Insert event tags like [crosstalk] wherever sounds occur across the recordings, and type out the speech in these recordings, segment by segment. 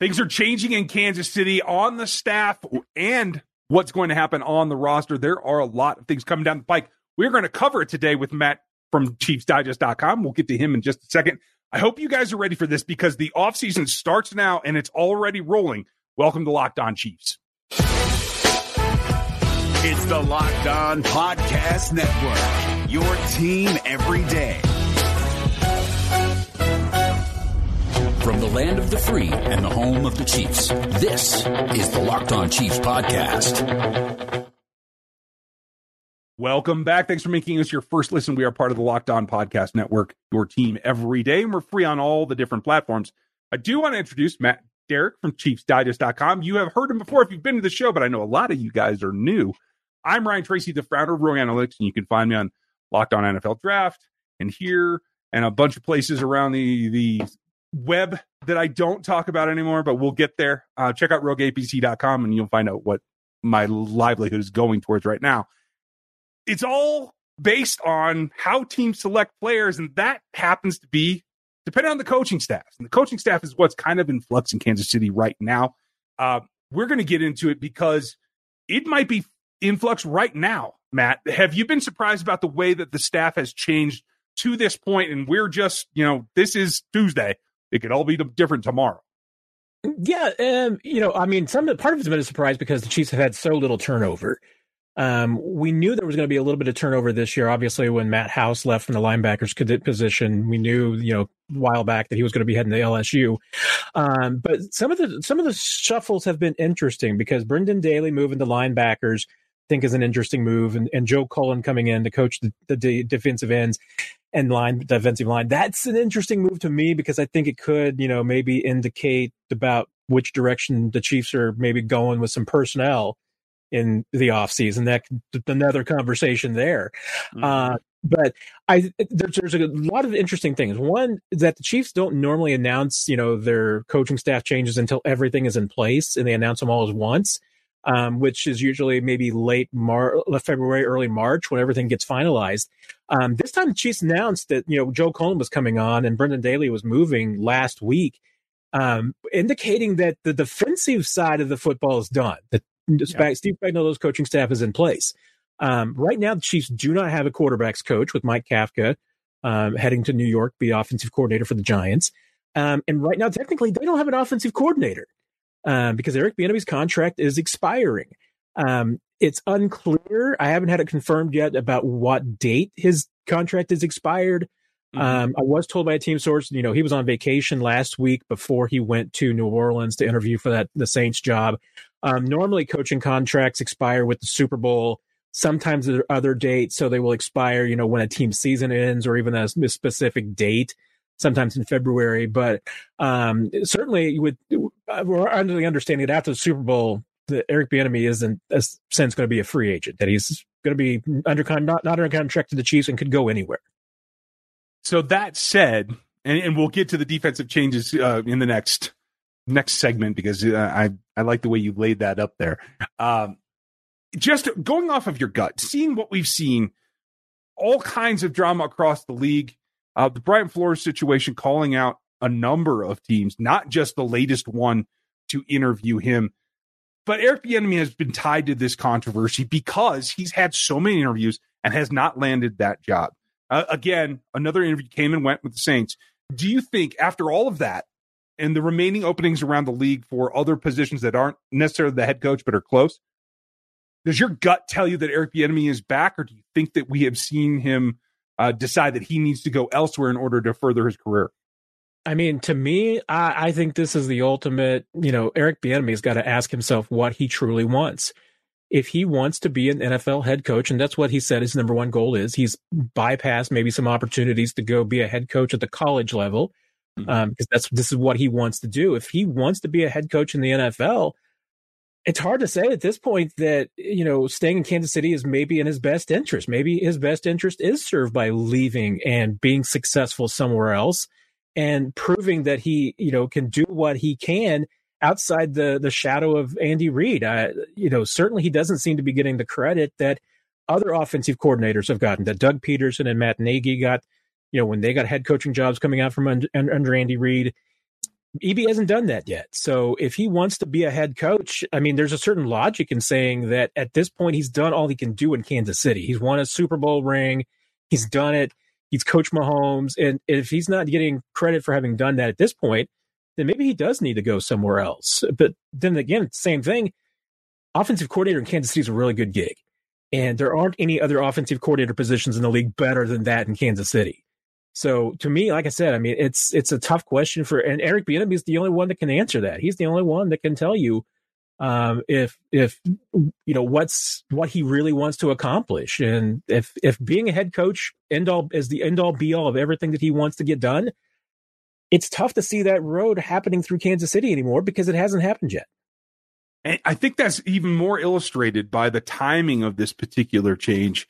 Things are changing in Kansas City on the staff and what's going to happen on the roster. There are a lot of things coming down the pike. We're going to cover it today with Matt from ChiefsDigest.com. We'll get to him in just a second. I hope you guys are ready for this because the offseason starts now and it's already rolling. Welcome to Locked On Chiefs. It's the Locked On Podcast Network, your team every day. From the land of the free and the home of the Chiefs, this is the Locked On Chiefs podcast. Welcome back. Thanks for making us your first listen. We are part of the Locked On Podcast Network, your team every day, and we're free on all the different platforms. I do want to introduce Matt Derrick from ChiefsDigest.com. You have heard him before if you've been to the show, but I know a lot of you guys are new. I'm Ryan Tracy, the founder of Rogue Analytics, and you can find me on Locked On NFL Draft and here and a bunch of places around the the web that I don't talk about anymore, but we'll get there. Uh, check out rogueapc.com and you'll find out what my livelihood is going towards right now. It's all based on how teams select players, and that happens to be depending on the coaching staff. And the coaching staff is what's kind of in flux in Kansas City right now. Uh, we're going to get into it because it might be in flux right now. Matt, have you been surprised about the way that the staff has changed to this point? And we're just, you know, this is Tuesday. It could all be different tomorrow. Yeah, um, you know, I mean, some part of it's been a surprise because the Chiefs have had so little turnover. Um, we knew there was going to be a little bit of turnover this year. Obviously, when Matt House left from the linebackers position, we knew, you know, a while back that he was going to be heading to LSU. Um, but some of the some of the shuffles have been interesting because Brendan Daly moving to linebackers think is an interesting move, and, and Joe Cullen coming in to coach the, the defensive ends and line defensive line. That's an interesting move to me because I think it could, you know, maybe indicate about which direction the Chiefs are maybe going with some personnel in the offseason. That another conversation there. Mm-hmm. Uh, but I there's, there's, a lot of interesting things. One that the Chiefs don't normally announce, you know, their coaching staff changes until everything is in place, and they announce them all at once um, which is usually maybe late Mar- February, early March when everything gets finalized. Um, this time, the Chiefs announced that you know Joe Cullen was coming on and Brendan Daly was moving last week, um, indicating that the defensive side of the football is done. That yeah. Steve Spagnuolo's coaching staff is in place. Um, right now, the Chiefs do not have a quarterbacks coach with Mike Kafka um, heading to New York, be offensive coordinator for the Giants. Um, and right now, technically, they don't have an offensive coordinator um, because Eric Bieniemy's contract is expiring. Um, it's unclear. I haven't had it confirmed yet about what date his contract is expired. Mm-hmm. Um, I was told by a team source, you know, he was on vacation last week before he went to New Orleans to interview for that the Saints job. Um, normally, coaching contracts expire with the Super Bowl. Sometimes there are other dates, so they will expire, you know, when a team season ends or even a, a specific date sometimes in February. But um, certainly, with we're under the understanding that after the Super Bowl, that Eric Bieniemy isn't a sense going to be a free agent; that he's going to be under not not under contract to the Chiefs and could go anywhere. So that said, and, and we'll get to the defensive changes uh, in the next next segment because uh, I I like the way you laid that up there. Um, just going off of your gut, seeing what we've seen, all kinds of drama across the league. Uh, the Brian Flores situation calling out a number of teams, not just the latest one to interview him. But Eric Bieniemy has been tied to this controversy because he's had so many interviews and has not landed that job. Uh, again, another interview came and went with the Saints. Do you think after all of that and the remaining openings around the league for other positions that aren't necessarily the head coach but are close, does your gut tell you that Eric Bieniemy is back, or do you think that we have seen him uh, decide that he needs to go elsewhere in order to further his career? I mean, to me, I, I think this is the ultimate. You know, Eric Bieniemy's got to ask himself what he truly wants. If he wants to be an NFL head coach, and that's what he said his number one goal is, he's bypassed maybe some opportunities to go be a head coach at the college level, mm-hmm. um, because that's this is what he wants to do. If he wants to be a head coach in the NFL, it's hard to say at this point that you know staying in Kansas City is maybe in his best interest. Maybe his best interest is served by leaving and being successful somewhere else and proving that he you know can do what he can outside the the shadow of Andy Reid. You know, certainly he doesn't seem to be getting the credit that other offensive coordinators have gotten. That Doug Pederson and Matt Nagy got, you know, when they got head coaching jobs coming out from under, under Andy Reid EB hasn't done that yet. So if he wants to be a head coach, I mean, there's a certain logic in saying that at this point he's done all he can do in Kansas City. He's won a Super Bowl ring. He's done it. He's coached Mahomes. And if he's not getting credit for having done that at this point, then maybe he does need to go somewhere else. But then again, same thing. Offensive coordinator in Kansas City is a really good gig. And there aren't any other offensive coordinator positions in the league better than that in Kansas City. So to me, like I said, I mean, it's it's a tough question for, and Eric Bieniemy is the only one that can answer that. He's the only one that can tell you um, if if you know what's what he really wants to accomplish, and if if being a head coach end all is the end all be all of everything that he wants to get done, it's tough to see that road happening through Kansas City anymore because it hasn't happened yet. And I think that's even more illustrated by the timing of this particular change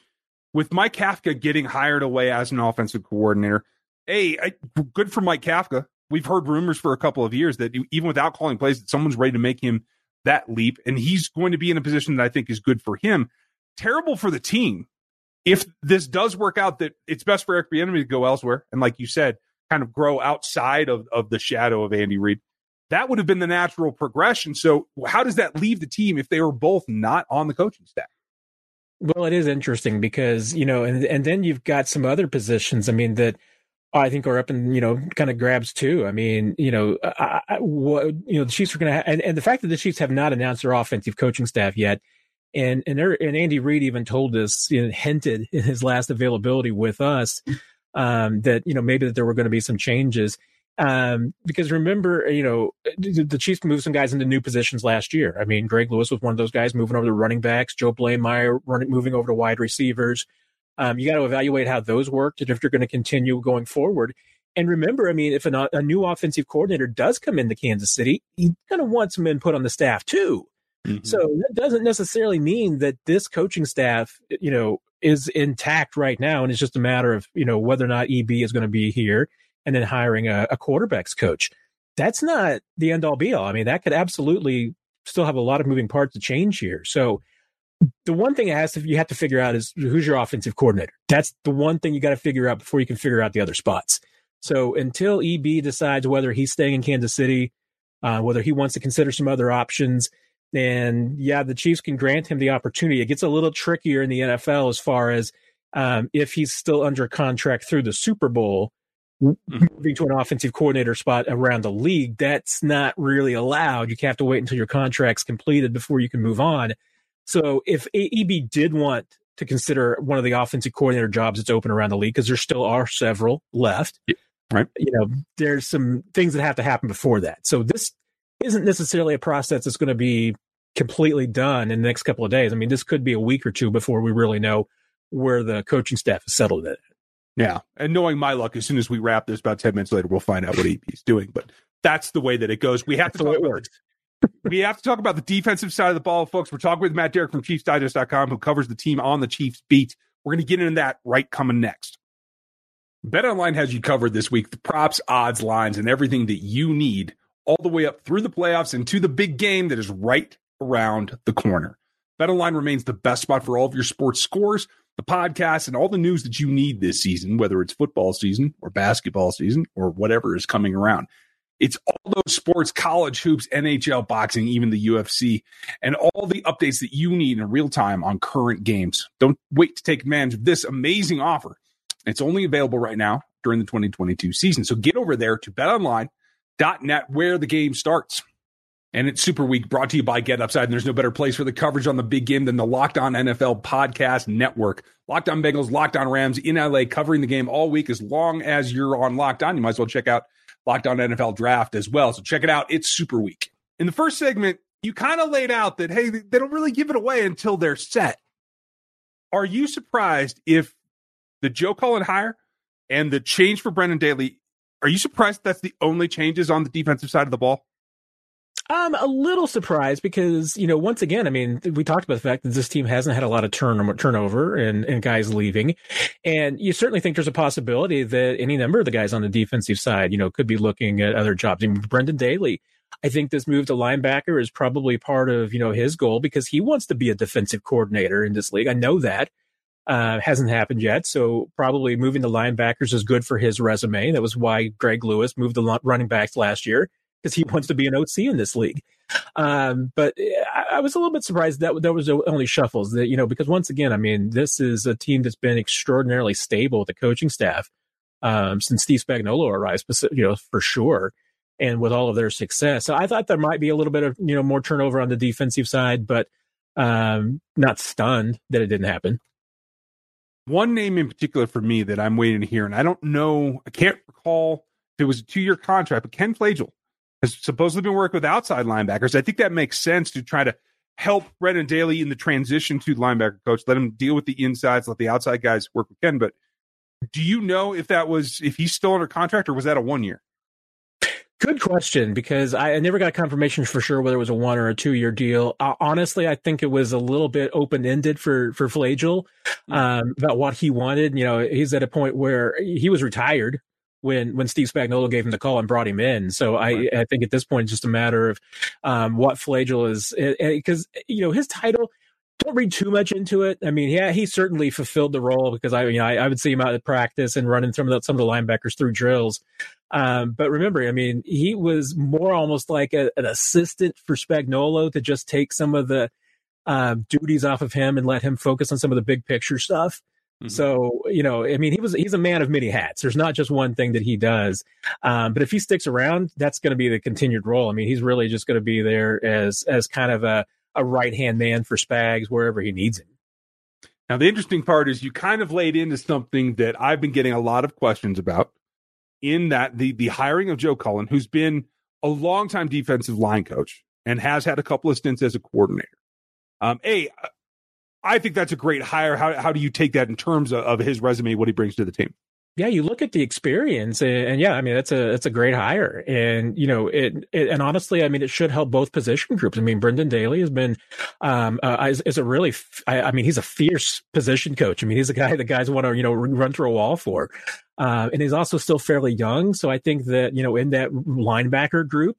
with Mike Kafka getting hired away as an offensive coordinator, hey, I, good for Mike Kafka. We've heard rumors for a couple of years that even without calling plays, that someone's ready to make him that leap, and he's going to be in a position that I think is good for him. Terrible for the team if this does work out. That it's best for Eric Bieniemy to go elsewhere, and like you said, kind of grow outside of of the shadow of Andy Reid. That would have been the natural progression. So, how does that leave the team if they were both not on the coaching staff? Well, it is interesting because you know, and and then you've got some other positions. I mean that I think are up in you know kind of grabs too. I mean, you know, I, I, what you know the Chiefs are going to ha- and and the fact that the Chiefs have not announced their offensive coaching staff yet, and and and Andy Reid even told us, you know, hinted in his last availability with us um, that you know maybe that there were going to be some changes. Um, because remember, you know, the Chiefs moved some guys into new positions last year. I mean, Greg Lewis was one of those guys moving over to running backs, Joe Bleymaier running, moving over to wide receivers. Um, you got to evaluate how those worked and if you're going to continue going forward. And remember, I mean, if a, a new offensive coordinator does come into Kansas City, he's going to want some input on the staff too. Mm-hmm. So that doesn't necessarily mean that this coaching staff, you know, is intact right now, and it's just a matter of you know whether or not EB is going to be here and then hiring a, a quarterbacks coach. That's not the end all be all. I mean, that could absolutely still have a lot of moving parts to change here. So the one thing it has to, you have to figure out is who's your offensive coordinator. That's the one thing you got to figure out before you can figure out the other spots. So until EB decides whether he's staying in Kansas City, uh, whether he wants to consider some other options, and yeah, the Chiefs can grant him the opportunity. It gets a little trickier in the NFL as far as um, if he's still under contract through the Super Bowl mm-hmm. moving to an offensive coordinator spot around the league. That's not really allowed. You have to wait until your contract's completed before you can move on. So if EB did want to consider one of the offensive coordinator jobs that's open around the league, because there still are several left, right? You know, there's some things that have to happen before that. So this isn't necessarily a process that's going to be completely done in the next couple of days. I mean, this could be a week or two before we really know where the coaching staff is settled in. Yeah. And knowing my luck, as soon as we wrap this about 10 minutes later, we'll find out what EB's doing. But that's the way that it goes. We have that's to talk about. We have to talk about the defensive side of the ball, folks. We're talking with Matt Derrick from ChiefsDigest.com, who covers the team on the Chiefs beat. We're going to get into that right coming next. BetOnline has you covered this week. The props, odds, lines, and everything that you need all the way up through the playoffs and to the big game that is right around the corner. BetOnline remains the best spot for all of your sports scores the podcast, and all the news that you need this season, whether it's football season or basketball season or whatever is coming around. It's all those sports, college hoops, NHL, boxing, even the UFC, and all the updates that you need in real time on current games. Don't wait to take advantage of this amazing offer. It's only available right now during the 2022 season. So get over there to betonline.net where the game starts. And it's Super Week brought to you by Get Upside. And there's no better place for the coverage on the big game than the Locked On NFL Podcast Network. Locked On Bengals, Locked On Rams in LA, covering the game all week. As long as you're on Locked On, you might as well check out Locked On NFL Draft as well. So check it out. It's Super Week. In the first segment, you kind of laid out that, hey, they don't really give it away until they're set. Are you surprised if the Joe Cullen hire and the change for Brendan Daly, are you surprised that's the only changes on the defensive side of the ball? I'm a little surprised because, you know, once again, I mean, we talked about the fact that this team hasn't had a lot of turn, turnover and, and guys leaving. And you certainly think there's a possibility that any number of the guys on the defensive side, you know, could be looking at other jobs. I mean, Brendan Daly, I think this move to linebacker is probably part of, you know, his goal because he wants to be a defensive coordinator in this league. I know that. Uh, hasn't happened yet. So probably moving the linebackers is good for his resume. That was why Greg Lewis moved the running backs last year because he wants to be an OC in this league. Um, but I, I, was a little bit surprised that there was only shuffles that, you know, because once again, I mean, this is a team that's been extraordinarily stable with the coaching staff, um, since Steve Spagnuolo arrived, you know, for sure. And with all of their success. So I thought there might be a little bit of, you know, more turnover on the defensive side, but, um, not stunned that it didn't happen. One name in particular for me that I'm waiting to hear, and I don't know, I can't recall if it was a two year contract, but Ken Flajole has supposedly been working with outside linebackers. I think that makes sense to try to help Brendan Daly in the transition to linebacker coach. Let him deal with the insides, let the outside guys work with Ken. But do you know if that was if he's still under contract or was that a one year? Good question because I, I, never got confirmation for sure whether it was a one or a two year deal. Uh, honestly, I think it was a little bit open ended for for Flajole hmm. um, about what he wanted. You know, he's at a point where he was retired when when Steve Spagnuolo gave him the call and brought him in. So I I think at this point it's just a matter of um, what Flajole is because you know his title. Don't read too much into it. I mean, yeah, he certainly fulfilled the role because I, you know, I, I would see him out at practice and running some of the, some of the linebackers through drills. Um, but remember, I mean, he was more almost like a, an assistant for Spagnuolo to just take some of the uh, duties off of him and let him focus on some of the big picture stuff. Mm-hmm. So, you know, I mean, he was, he's a man of many hats. There's not just one thing that he does. Um, but if he sticks around, that's going to be the continued role. I mean, he's really just going to be there as, as kind of a, a right hand man for Spags wherever he needs him. Now, the interesting part is you kind of laid into something that I've been getting a lot of questions about in that the, the hiring of Joe Cullen, who's been a longtime defensive line coach and has had a couple of stints as a coordinator. Um, a, I think that's a great hire. How how do you take that in terms of, of his resume, what he brings to the team? Yeah, you look at the experience, and, and, yeah, I mean that's a that's a great hire, and you know it, it, and honestly, I mean it should help both position groups. I mean Brendan Daly has been um uh, is, is, a really I, I, mean he's a fierce position coach. I mean he's a guy that guys want to you know run through a wall for, uh, and he's also still fairly young. So I think that you know in that linebacker group,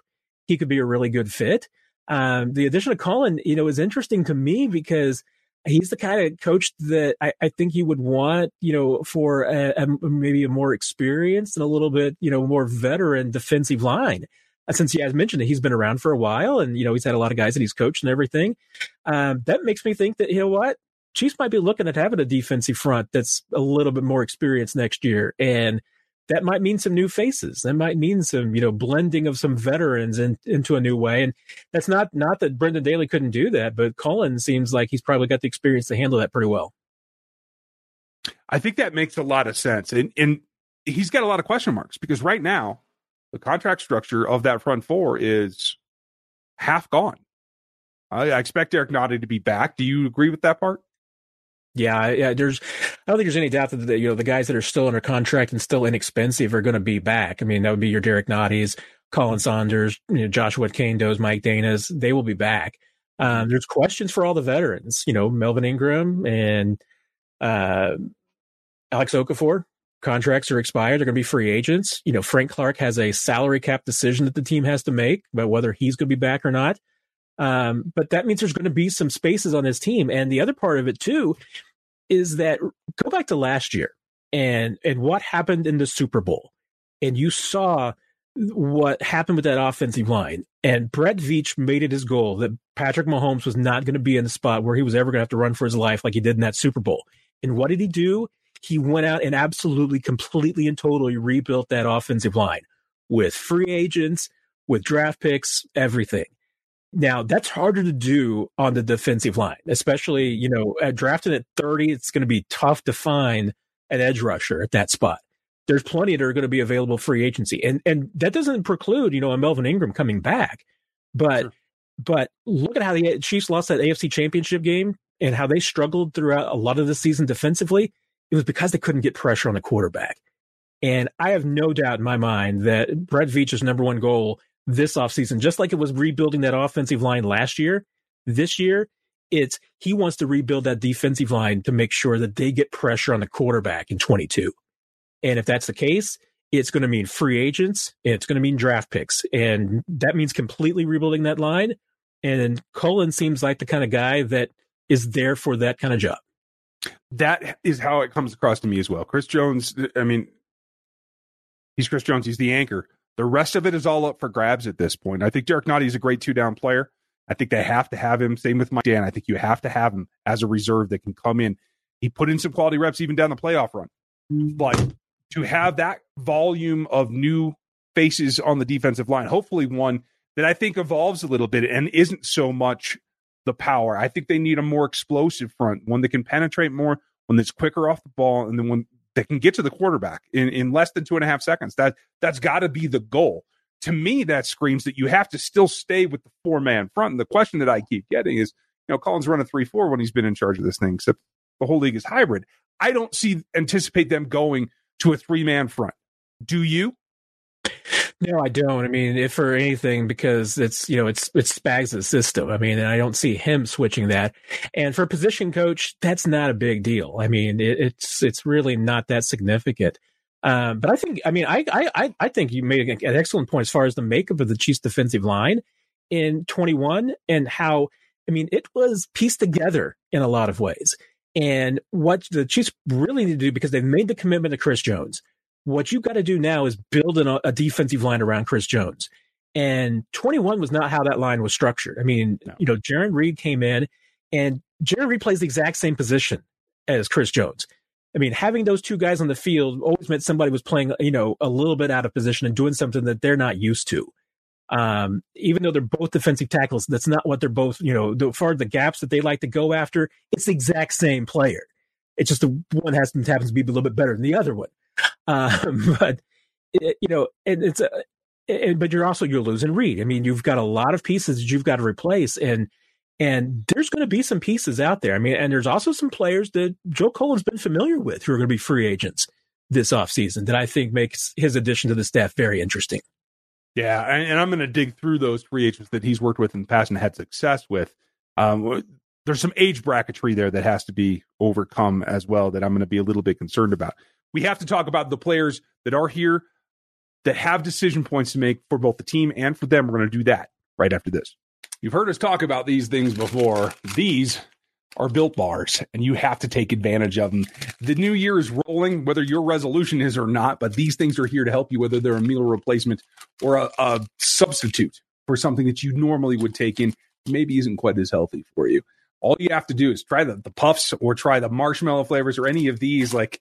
he could be a really good fit. Um, the addition of Cullen, you know, is interesting to me because he's the kind of coach that I, I, think you would want, you know, for a, a, maybe a more experienced and a little bit, you know, more veteran defensive line. Uh, since he has mentioned that he's been around for a while and, you know, he's had a lot of guys that he's coached and everything. Um, that makes me think that, you know what? Chiefs might be looking at having a defensive front that's a little bit more experienced next year. And that might mean some new faces. That might mean some, you know, blending of some veterans in, into a new way. And that's not not that Brendan Daly couldn't do that, but Cullen seems like he's probably got the experience to handle that pretty well. I think that makes a lot of sense. And and he's got a lot of question marks because right now the contract structure of that front four is half gone. I, I expect Derrick Nnadi to be back. Do you agree with that part? Yeah, yeah. There's, I don't think there's any doubt that the, you know the guys that are still under contract and still inexpensive are going to be back. I mean, that would be your Derrick Nnadis, Colin Saunders, you know, Joshua Mike Danna's. They will be back. Um, there's questions for all the veterans. You know, Melvin Ingram and uh, Alex Okafor. Contracts are expired. They're going to be free agents. You know, Frank Clark has a salary cap decision that the team has to make about whether he's going to be back or not. Um, but that means there's going to be some spaces on his team. And the other part of it too is that go back to last year and and what happened in the Super Bowl, and you saw what happened with that offensive line. And Brett Veach made it his goal that Patrick Mahomes was not going to be in the spot where he was ever going to have to run for his life like he did in that Super Bowl. And what did he do? He went out and absolutely, completely, and totally rebuilt that offensive line with free agents, with draft picks, everything. Now that's harder to do on the defensive line, especially, you know, at drafted at 30, it's going to be tough to find an edge rusher at that spot. There's plenty that are going to be available free agency. And, and that doesn't preclude, you know, a Melvin Ingram coming back. But, sure. but look at how the Chiefs lost that AFC championship game and how they struggled throughout a lot of the season defensively. It was because they couldn't get pressure on the quarterback. And I have no doubt in my mind that Brett Veach's number one goal this offseason, just like it was rebuilding that offensive line last year. This year, it's he wants to rebuild that defensive line to make sure that they get pressure on the quarterback in 22. And if that's the case, it's going to mean free agents, and it's going to mean draft picks, and that means completely rebuilding that line. And Cullen seems like the kind of guy that is there for that kind of job. That is how it comes across to me as well. Chris Jones, I mean, he's Chris Jones, he's the anchor The rest of it is all up for grabs at this point. I think Derrick Nnadi is a great two down player. I think they have to have him. Same with Mike Dan. I think you have to have him as a reserve that can come in. He put in some quality reps even down the playoff run. Mm-hmm. But to have that volume of new faces on the defensive line, hopefully one that I think evolves a little bit and isn't so much the power. I think they need a more explosive front, one that can penetrate more, one that's quicker off the ball, and then one that can get to the quarterback in, in less than two and a half seconds. That that's mm-hmm. got to be the goal. To me, that screams that you have to still stay with the four man front. And the question that I keep getting is, you know, Cullen's run a three four when he's been in charge of this thing, except the whole league is hybrid. I don't see anticipate them going to a three man front. Do you? No, I don't. I mean, if for anything, because it's you know it's it's Spags' system. I mean, and I don't see him switching that. And for position coach, that's not a big deal. I mean, it, it's it's really not that significant. Um, but I think, I mean, I I I think you made an excellent point as far as the makeup of the Chiefs' defensive line in 21 and how I mean it was pieced together in a lot of ways. And what the Chiefs really need to do because they've made the commitment to Chris Jones what you've got to do now is build an, a defensive line around Chris Jones. And 21 was not how that line was structured. I mean, no. you know, Jarran Reed came in and Jarran Reed plays the exact same position as Chris Jones. I mean, having those two guys on the field always meant somebody was playing, you know, a little bit out of position and doing something that they're not used to. Um, even though they're both defensive tackles, that's not what they're both, you know, the, far the gaps that they like to go after, it's the exact same player. It's just the one has happens to be a little bit better than the other one. Um, [laughs] but it, you know, and it's a, and, but you're also you're losing Reed. I mean, you've got a lot of pieces that you've got to replace, and and there's going to be some pieces out there. I mean, and there's also some players that Joe Cullen's been familiar with who are going to be free agents this offseason that I think makes his addition to the staff very interesting. Yeah, and, and I'm going to dig through those free agents that he's worked with in the past and had success with. Um, there's some age bracketry there that has to be overcome as well that I'm going to be a little bit concerned about we have to talk about the players that are here that have decision points to make for both the team and for them. We're going to do that right after this. You've heard us talk about these things before. These are built bars, and you have to take advantage of them. The new year is rolling, whether your resolution is or not, but these things are here to help you, whether they're a meal replacement or a, a substitute for something that you normally would take in, maybe isn't quite as healthy for you. All you have to do is try the, the puffs or try the marshmallow flavors or any of these, like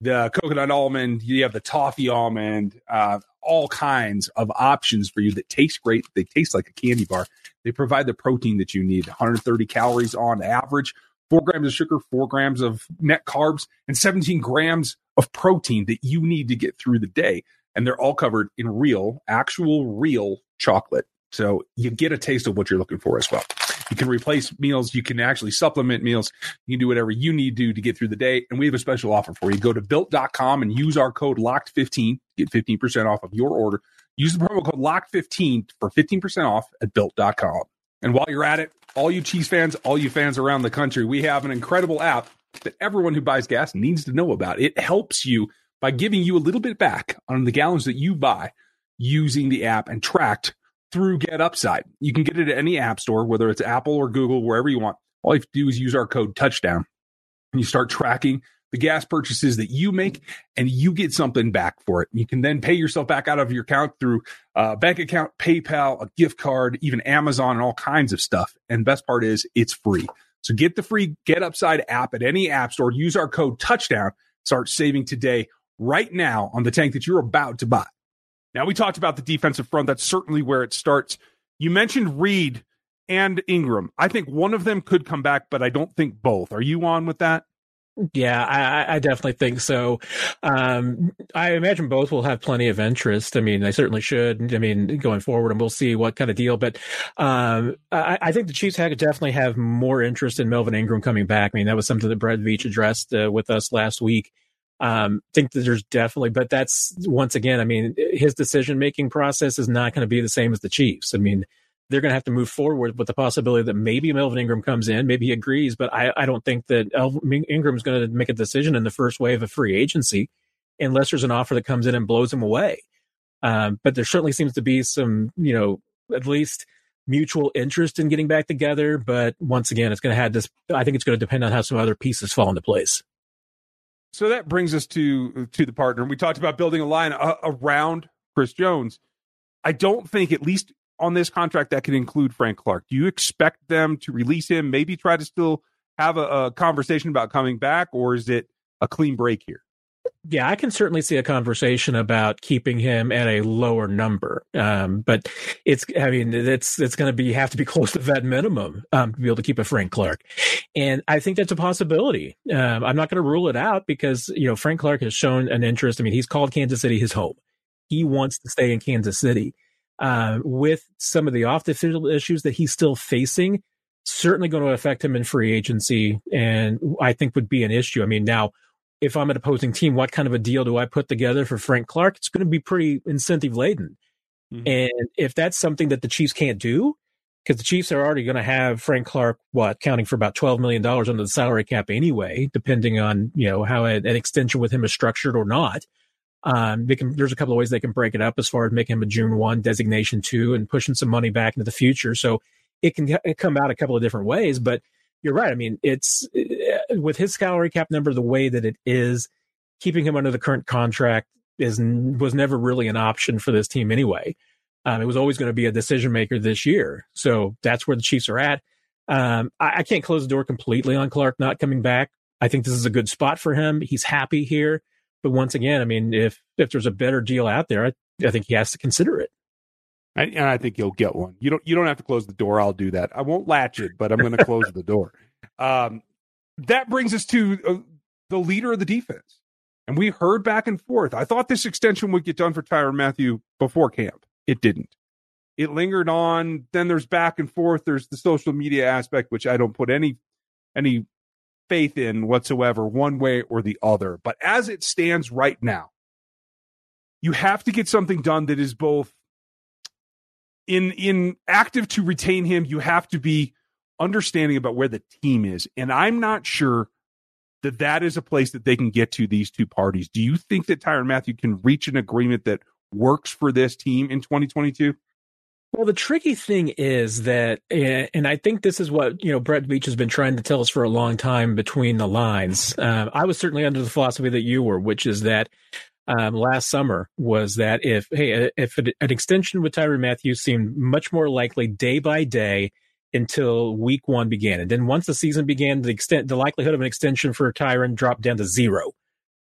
the coconut almond, you have the toffee almond, uh, all kinds of options for you that taste great. They taste like a candy bar. They provide the protein that you need 130 calories on average, four grams of sugar, four grams of net carbs, and 17 grams of protein that you need to get through the day. And they're all covered in real, actual, real chocolate. So you get a taste of what you're looking for as well. You can replace meals. You can actually supplement meals. You can do whatever you need to to get through the day. And we have a special offer for you. Go to built.com and use our code LOCKED15 get 15% off of your order. Use the promo code LOCKED15 for 15% off at built.com. And while you're at it, all you cheese fans, all you fans around the country, we have an incredible app that everyone who buys gas needs to know about. It helps you by giving you a little bit back on the gallons that you buy using the app and tracked through Get Upside. You can get it at any app store, whether it's Apple or Google, wherever you want. All you have to do is use our code touchdown and you start tracking the gas purchases that you make and you get something back for it. You can then pay yourself back out of your account through a bank account, PayPal, a gift card, even Amazon and all kinds of stuff. And best part is it's free. So get the free Get Upside app at any app store. Use our code touchdown. Start saving today right now on the tank that you're about to buy. Now, we talked about the defensive front. That's certainly where it starts. You mentioned Reed and Ingram. I think one of them could come back, but I don't think both. Are you on with that? Yeah, I, I definitely think so. Um, I imagine both will have plenty of interest. I mean, they certainly should. I mean, going forward, and we'll see what kind of deal. But um, I, I, think the Chiefs have definitely have more interest in Melvin Ingram coming back. I mean, that was something that Brett Veach addressed uh, with us last week. Um, think that there's definitely, but that's once again, I mean, his decision making process is not going to be the same as the Chiefs. I mean, they're going to have to move forward with the possibility that maybe Melvin Ingram comes in, maybe he agrees, but I, I don't think that Elvin Ingram's going to make a decision in the first wave of free agency unless there's an offer that comes in and blows him away. Um, but there certainly seems to be some, you know, at least mutual interest in getting back together. But once again, it's going to have this, I think it's going to depend on how some other pieces fall into place. So that brings us to to the partner. We talked about building a line uh, around Chris Jones. I don't think, at least on this contract, that can include Frank Clark. Do you expect them to release him, maybe try to still have a, a conversation about coming back, or is it a clean break here? Yeah, I can certainly see a conversation about keeping him at a lower number. Um, but it's, I mean, it's, it's going to be, have to be [laughs] close to that minimum, um, to be able to keep a Frank Clark. And I think that's a possibility. Um, I'm not going to rule it out because, you know, Frank Clark has shown an interest. I mean, he's called Kansas City his home. He wants to stay in Kansas City. Uh, with some of the off the field issues that he's still facing, certainly going to affect him in free agency. And I think would be an issue. I mean, now, if I'm an opposing team, what kind of a deal do I put together for Frank Clark? It's going to be pretty incentive laden. Mm-hmm. And if that's something that the Chiefs can't do, because the Chiefs are already going to have Frank Clark, what, counting for about $12 million under the salary cap anyway, depending on, you know, how an extension with him is structured or not. Um, can, there's a couple of ways they can break it up as far as making him a June 1 designation two and pushing some money back into the future. So it can come out a couple of different ways, but you're right. I mean, it's uh, with his salary cap number the way that it is, keeping him under the current contract is was never really an option for this team anyway. Um, it was always going to be a decision maker this year, so that's where the Chiefs are at. Um, I, I, can't close the door completely on Clark not coming back. I think this is a good spot for him. He's happy here, but once again, I mean, if if there's a better deal out there, I, I think he has to consider it. And I think you'll get one. You don't. You don't have to close the door. I'll do that. I won't latch it, but I'm going to close the door. Um, that brings us to uh, the leader of the defense. And we heard back and forth. I thought this extension would get done for Tyrann Mathieu before camp. It didn't. It lingered on. Then there's back and forth. There's the social media aspect, which I don't put any any faith in whatsoever, one way or the other. But as it stands right now, you have to get something done that is both in in active to retain him. You have to be understanding about where the team is. And I'm not sure that that is a place that they can get to these two parties. Do you think that Tyrann Mathieu can reach an agreement that works for this team in 2022? Well, the tricky thing is that, and I think this is what you know Brett Veach has been trying to tell us for a long time between the lines. Uh, I was certainly under the philosophy that you were, which is that um, last summer was that if hey if an extension with Tyrann Matthews seemed much more likely day by day until week one began. And then once the season began, the extent, the likelihood of an extension for Tyrann dropped down to zero.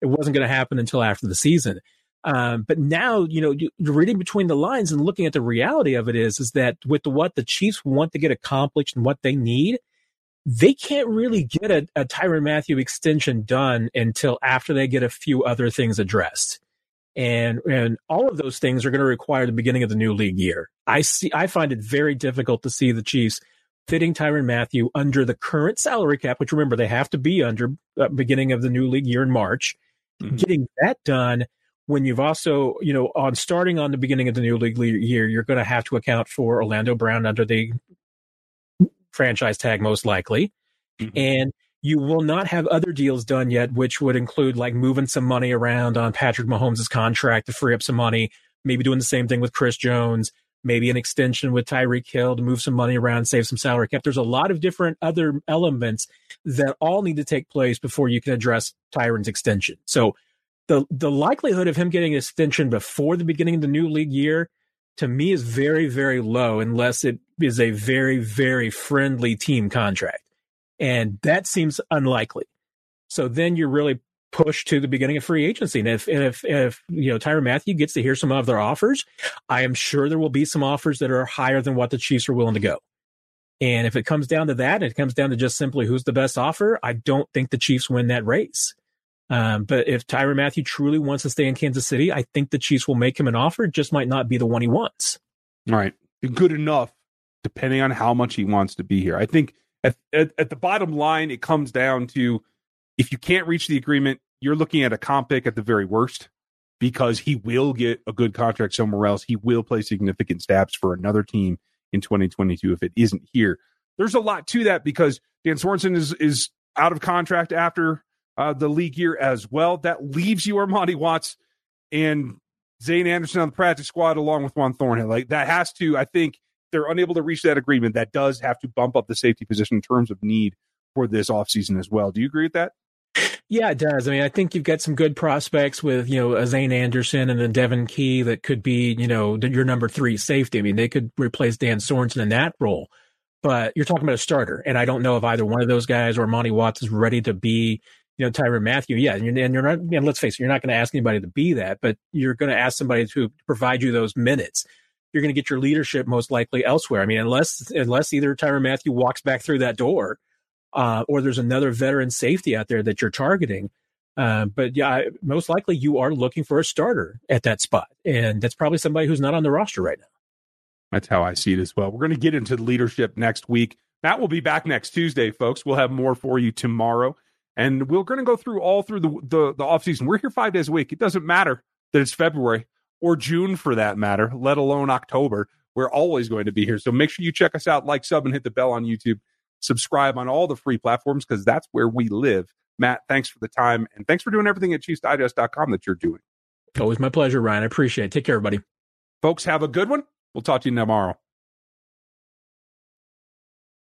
It wasn't going to happen until after the season. Um, but now, you know, you're reading between the lines and looking at the reality of it is, is that with what the Chiefs want to get accomplished and what they need, they can't really get a, a Tyrann Mathieu extension done until after they get a few other things addressed and and all of those things are going to require the beginning of the new league year. I see. I find it very difficult to see the Chiefs fitting Tyrann Mathieu under the current salary cap, which remember they have to be under uh, beginning of the new league year in March. Mm-hmm. Getting that done when you've also, you know, on starting on the beginning of the new league year, you're going to have to account for Orlando Brown under the franchise tag, most likely, mm-hmm. and you will not have other deals done yet, which would include like moving some money around on Patrick Mahomes' contract to free up some money, maybe doing the same thing with Chris Jones, maybe an extension with Tyreek Hill to move some money around, save some salary cap. There's a lot of different other elements that all need to take place before you can address Tyrann's extension. So the the likelihood of him getting an extension before the beginning of the new league year to me is very, very low unless it is a very, very friendly team contract. And that seems unlikely. So then you're really pushed to the beginning of free agency. And if, if, if, you know, Tyrann Mathieu gets to hear some of their offers, I am sure there will be some offers that are higher than what the Chiefs are willing to go. And if it comes down to that, it comes down to just simply who's the best offer. I don't think the Chiefs win that race. Um, but if Tyrann Mathieu truly wants to stay in Kansas City, I think the Chiefs will make him an offer. It just might not be the one he wants. All right. Good enough, depending on how much he wants to be here. I think at, at, at, the bottom line, it comes down to if you can't reach the agreement, you're looking at a comp pick at the very worst because he will get a good contract somewhere else. He will play significant snaps for another team in 2022 if it isn't here. There's a lot to that because Dan Sorensen is is out of contract after uh, the league year as well. That leaves you Armani Watts and Zayne Anderson on the practice squad along with Juan Thornhill. Like that has to, I think, they're unable to reach that agreement, that does have to bump up the safety position in terms of need for this offseason as well. Do you agree with that? Yeah, it does. I mean, I think you've got some good prospects with, you know, a Zayne Anderson and a Devon Key that could be, you know, your number three safety. I mean, they could replace Dan Sorensen in that role. But you're talking about a starter, and I don't know if either one of those guys or Monty Watts is ready to be, you know, Tyrann Mathieu. Yeah, and you're, and you're not. And let's face it, you're not going to ask anybody to be that, but you're going to ask somebody to provide you those minutes. You're going to get your leadership most likely elsewhere. I mean, unless unless either Tyrann Mathieu walks back through that door, uh, or there's another veteran safety out there that you're targeting. Uh, but yeah, most likely you are looking for a starter at that spot, and that's probably somebody who's not on the roster right now. That's how I see it as well. We're going to get into leadership next week. Matt will be back next Tuesday, folks. We'll have more for you tomorrow. And we're going to go through all through the, the, the off season. We're here five days a week. It doesn't matter that it's February or June for that matter, let alone October. We're always going to be here. So make sure you check us out, like, sub, and hit the bell on YouTube. Subscribe on all the free platforms because that's where we live. Matt, thanks for the time and thanks for doing everything at ChiefsDigest.com that you're doing. Always my pleasure, Ryan. I appreciate it. Take care, everybody. Folks, have a good one. We'll talk to you tomorrow.